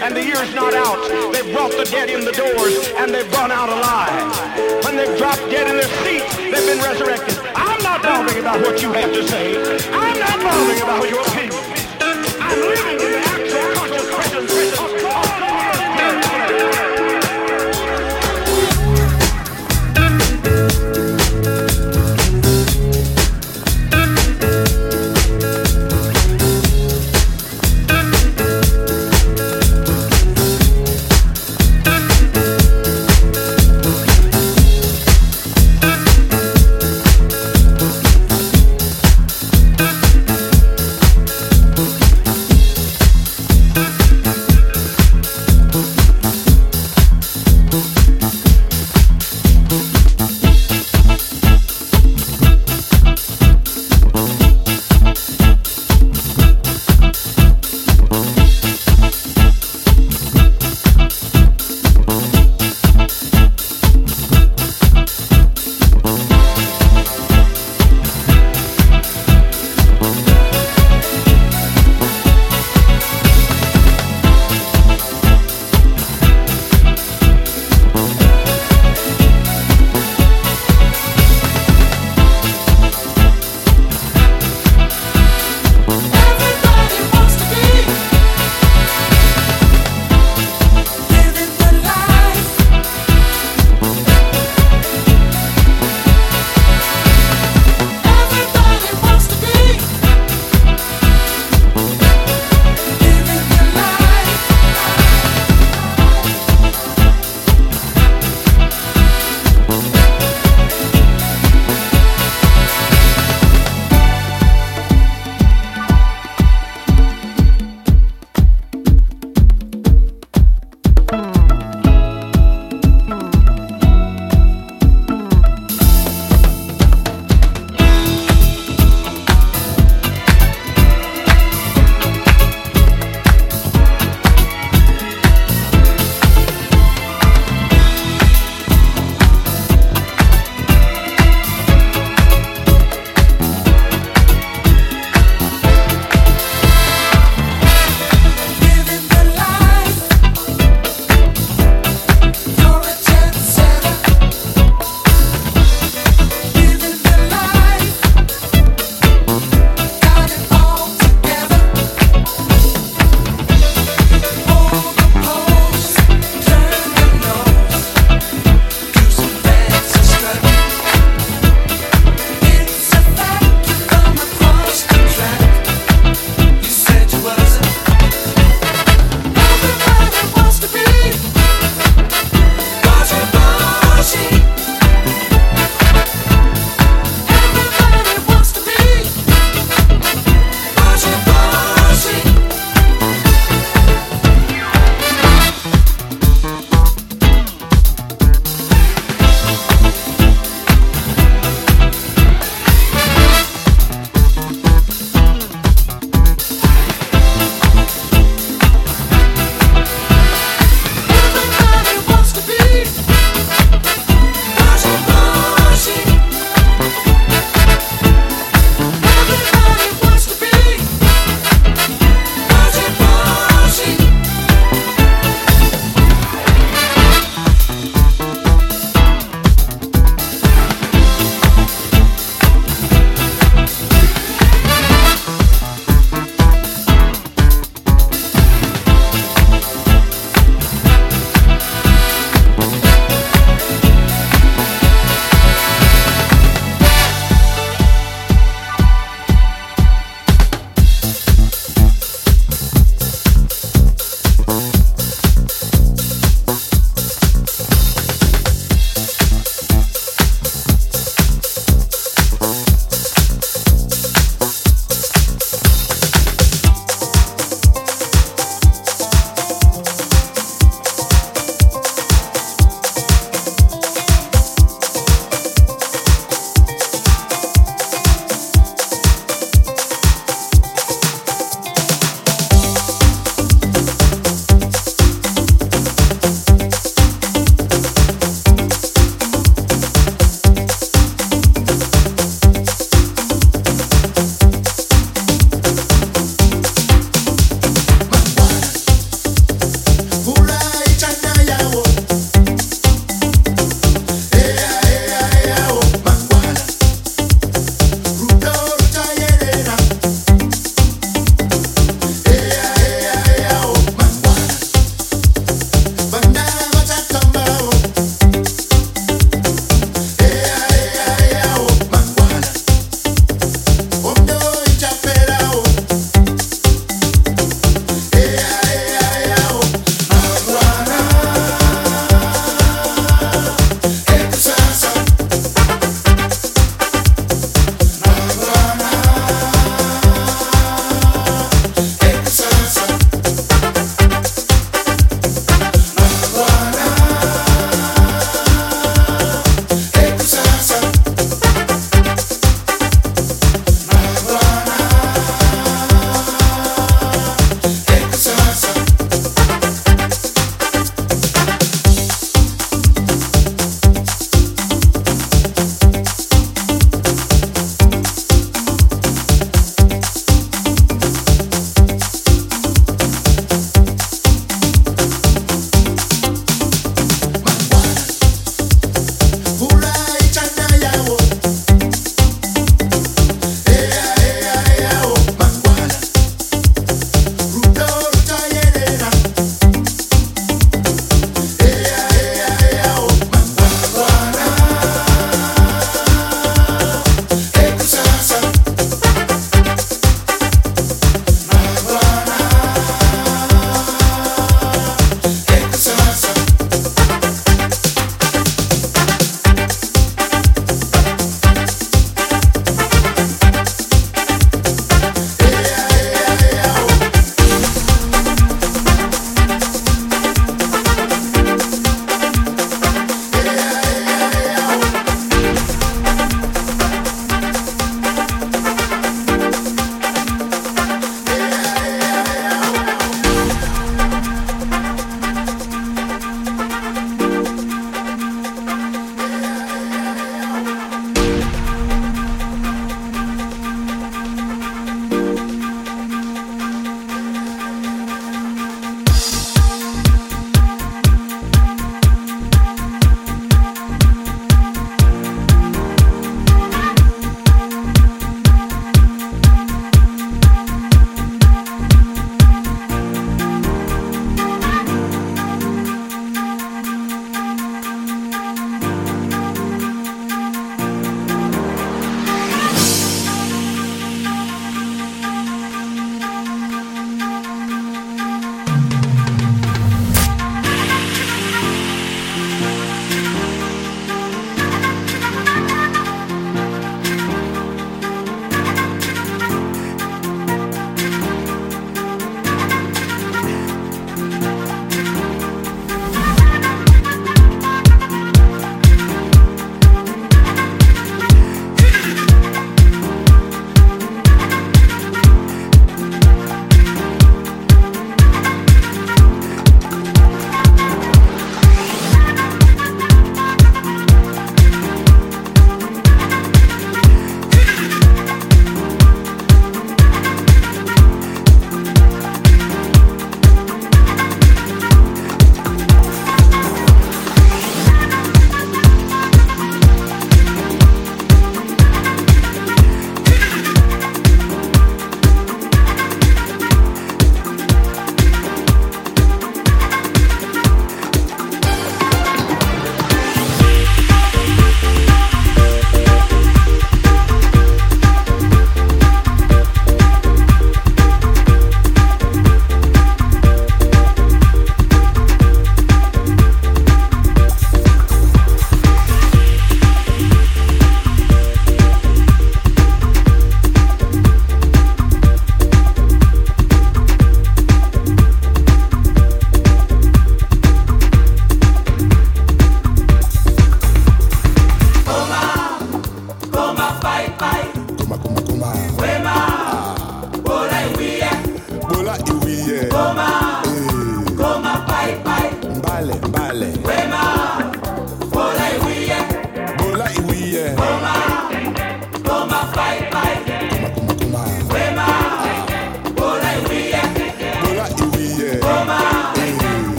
and the year's not out, they've brought the dead in the doors, and they've run out alive. When they've dropped dead in their seats, they've been resurrected. I'm not bothering about what you have to say.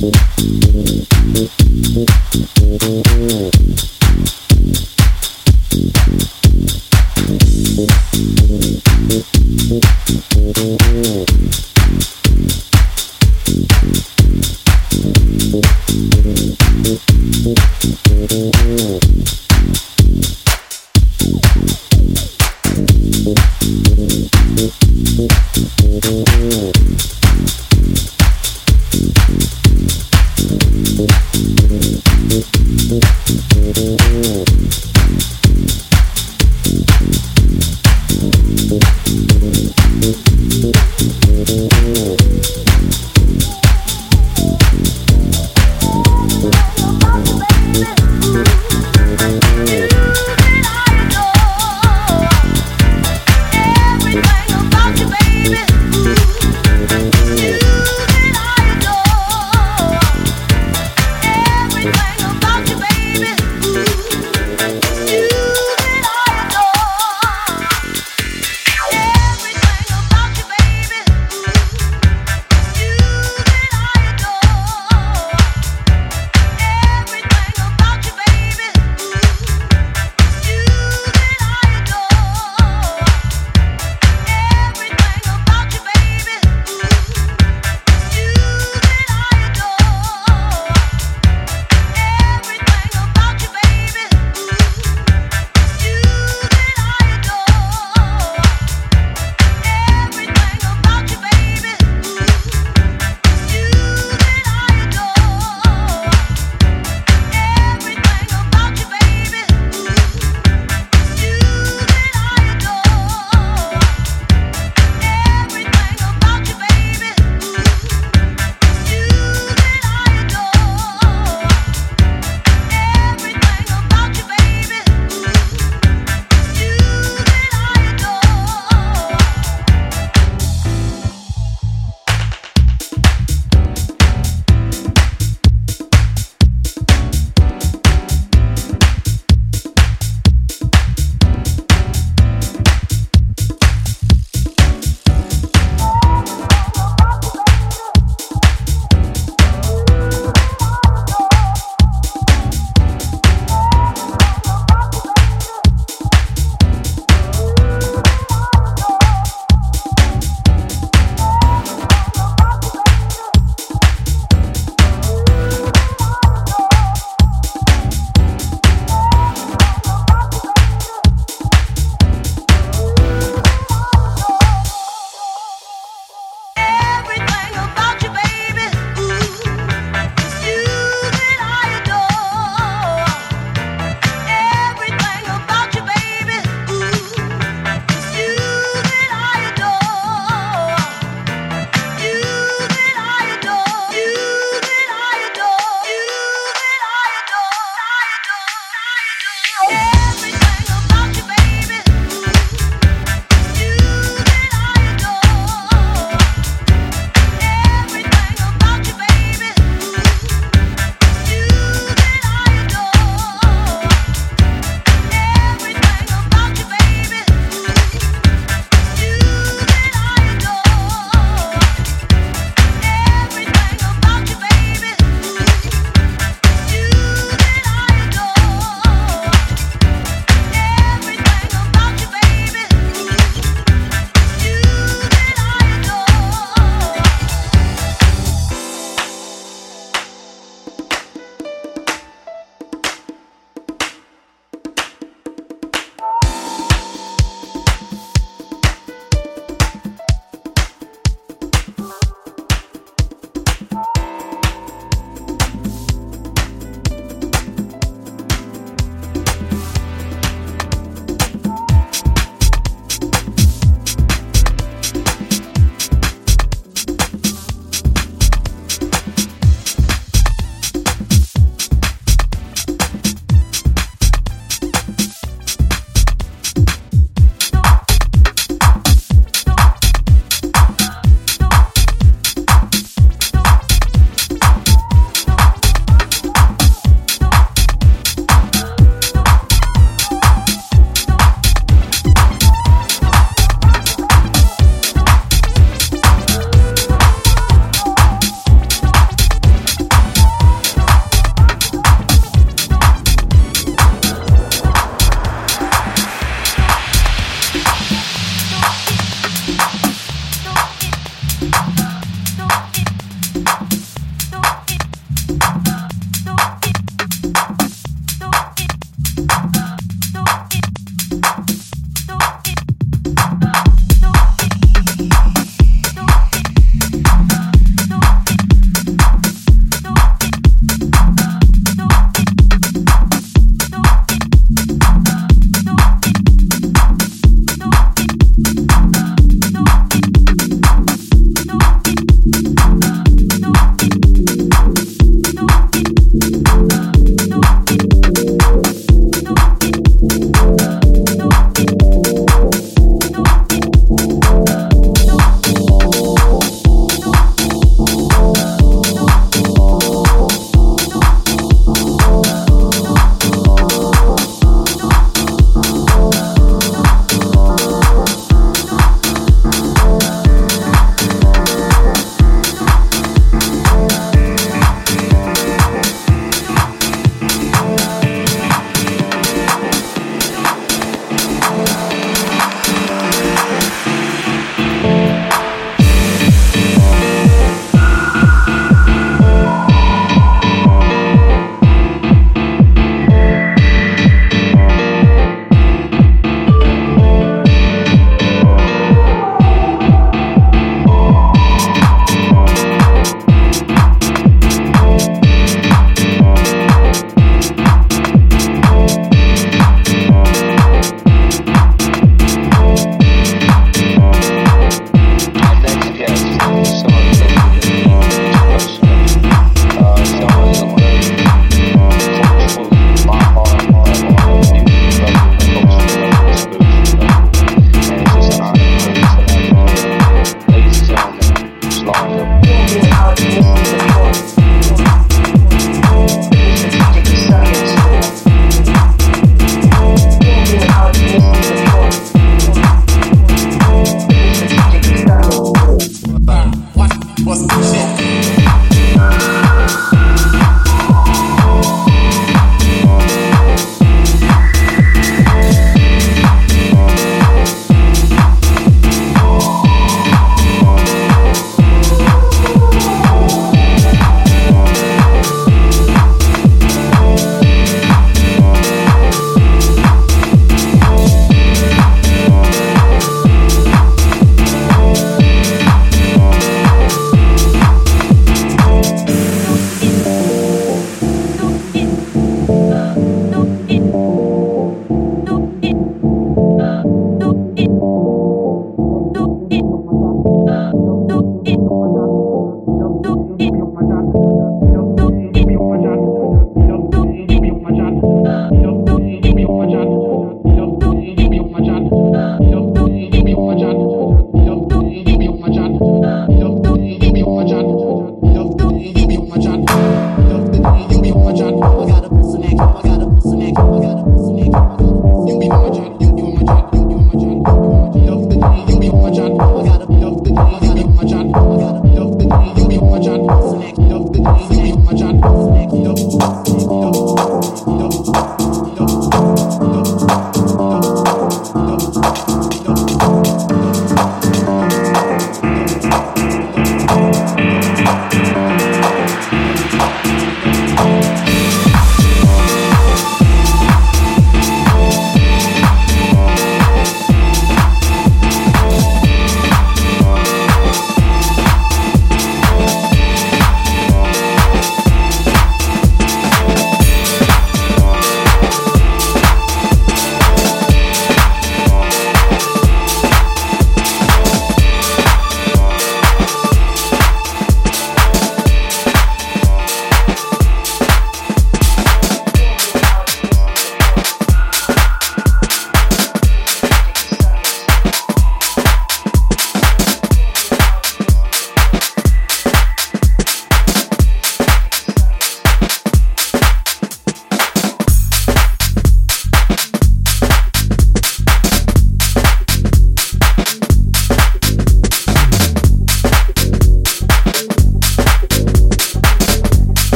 Thank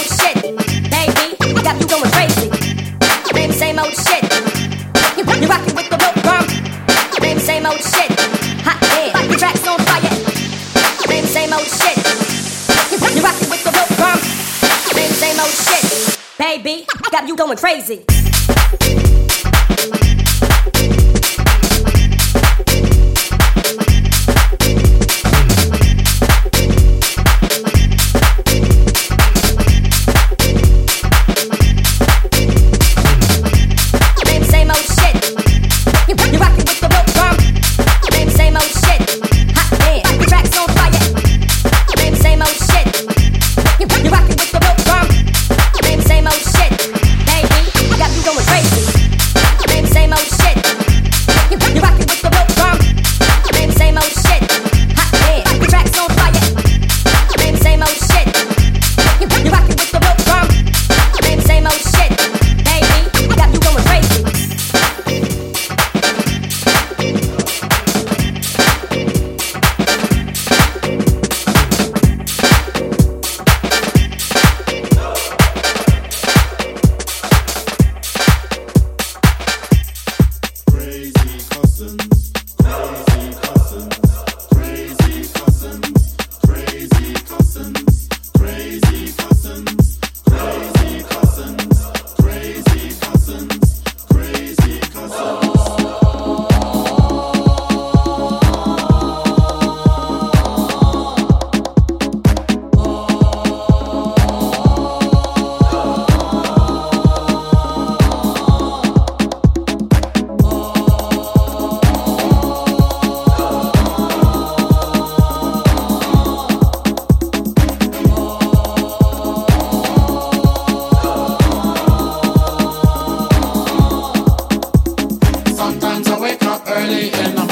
Baby, got you going crazy. Same old shit. You, with the same old shit. Hot your on fire. Same old shit. You, with the same old shit. Baby, got you going crazy. early in the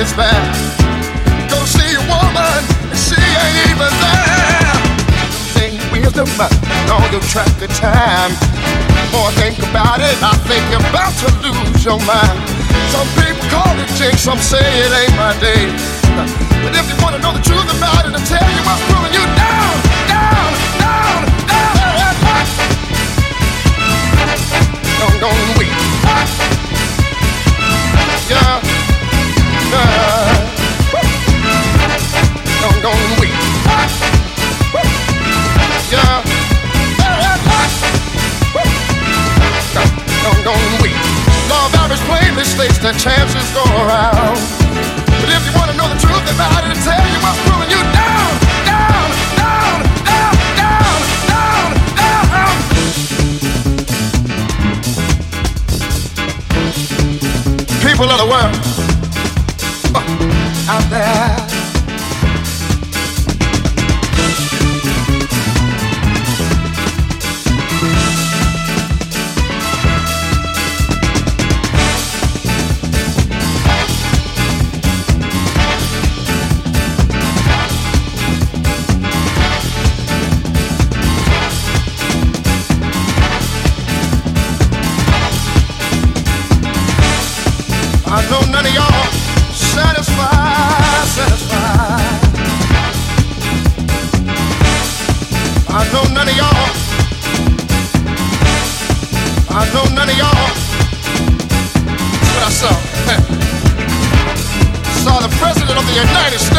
it's bad. Go see a woman, she ain't even there. Think wisdom, know you track the time. More think about it, I think you're about to lose your mind. Some people call it jinx, some say it ain't my day. But if you wanna know the truth about it, I'll tell you what's pulling you down, down, down, down. Don't, don't wait. Yeah the chances go around. But if you wanna know the truth about it, tell you what's pulling you down, down, down, down, down, down, down. People of the world, out there. United